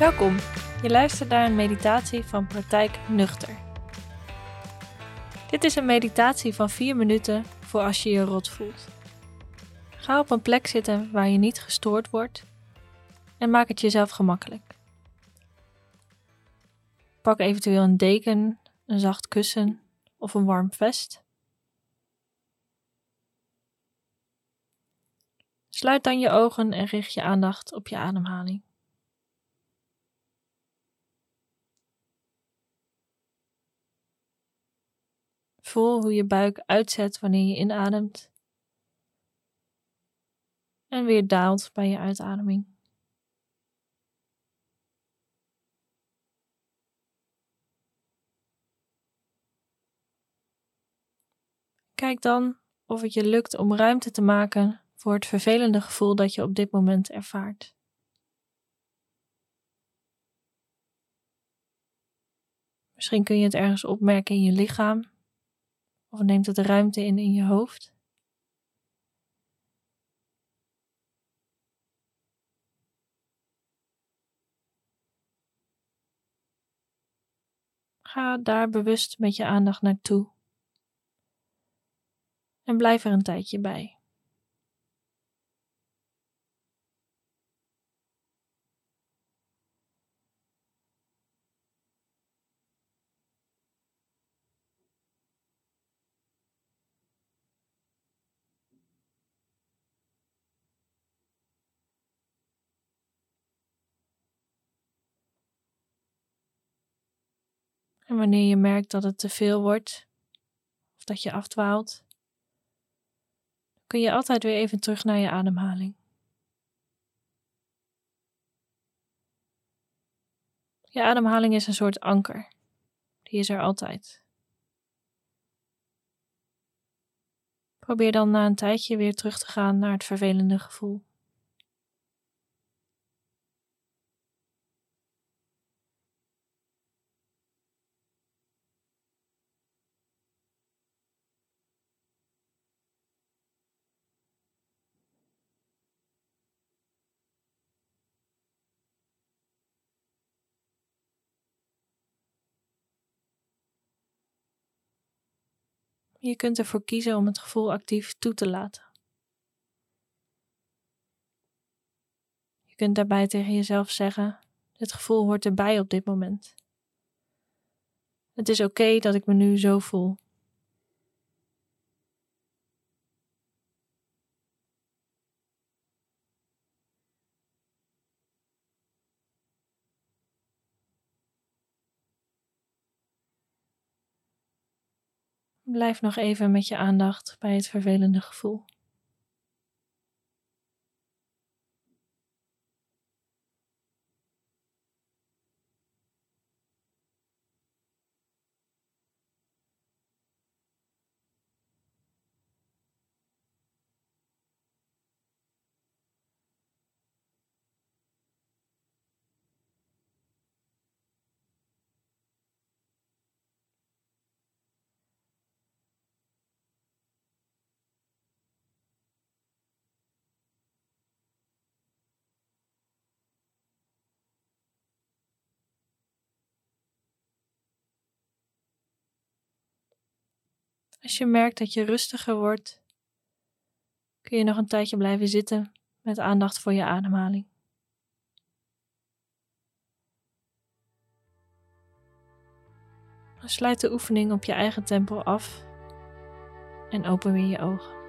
Welkom, je luistert naar een meditatie van Praktijk Nuchter. Dit is een meditatie van 4 minuten voor als je je rot voelt. Ga op een plek zitten waar je niet gestoord wordt en maak het jezelf gemakkelijk. Pak eventueel een deken, een zacht kussen of een warm vest. Sluit dan je ogen en richt je aandacht op je ademhaling. Voel hoe je buik uitzet wanneer je inademt en weer daalt bij je uitademing. Kijk dan of het je lukt om ruimte te maken voor het vervelende gevoel dat je op dit moment ervaart. Misschien kun je het ergens opmerken in je lichaam of neemt het ruimte in in je hoofd? Ga daar bewust met je aandacht naartoe en blijf er een tijdje bij. En wanneer je merkt dat het te veel wordt of dat je afdwaalt, kun je altijd weer even terug naar je ademhaling. Je ademhaling is een soort anker. Die is er altijd. Probeer dan na een tijdje weer terug te gaan naar het vervelende gevoel. Je kunt ervoor kiezen om het gevoel actief toe te laten. Je kunt daarbij tegen jezelf zeggen: Dit gevoel hoort erbij op dit moment. Het is oké dat ik me nu zo voel. Blijf nog even met je aandacht bij het vervelende gevoel. Als je merkt dat je rustiger wordt, kun je nog een tijdje blijven zitten met aandacht voor je ademhaling. Sluit de oefening op je eigen tempo af en open weer je ogen.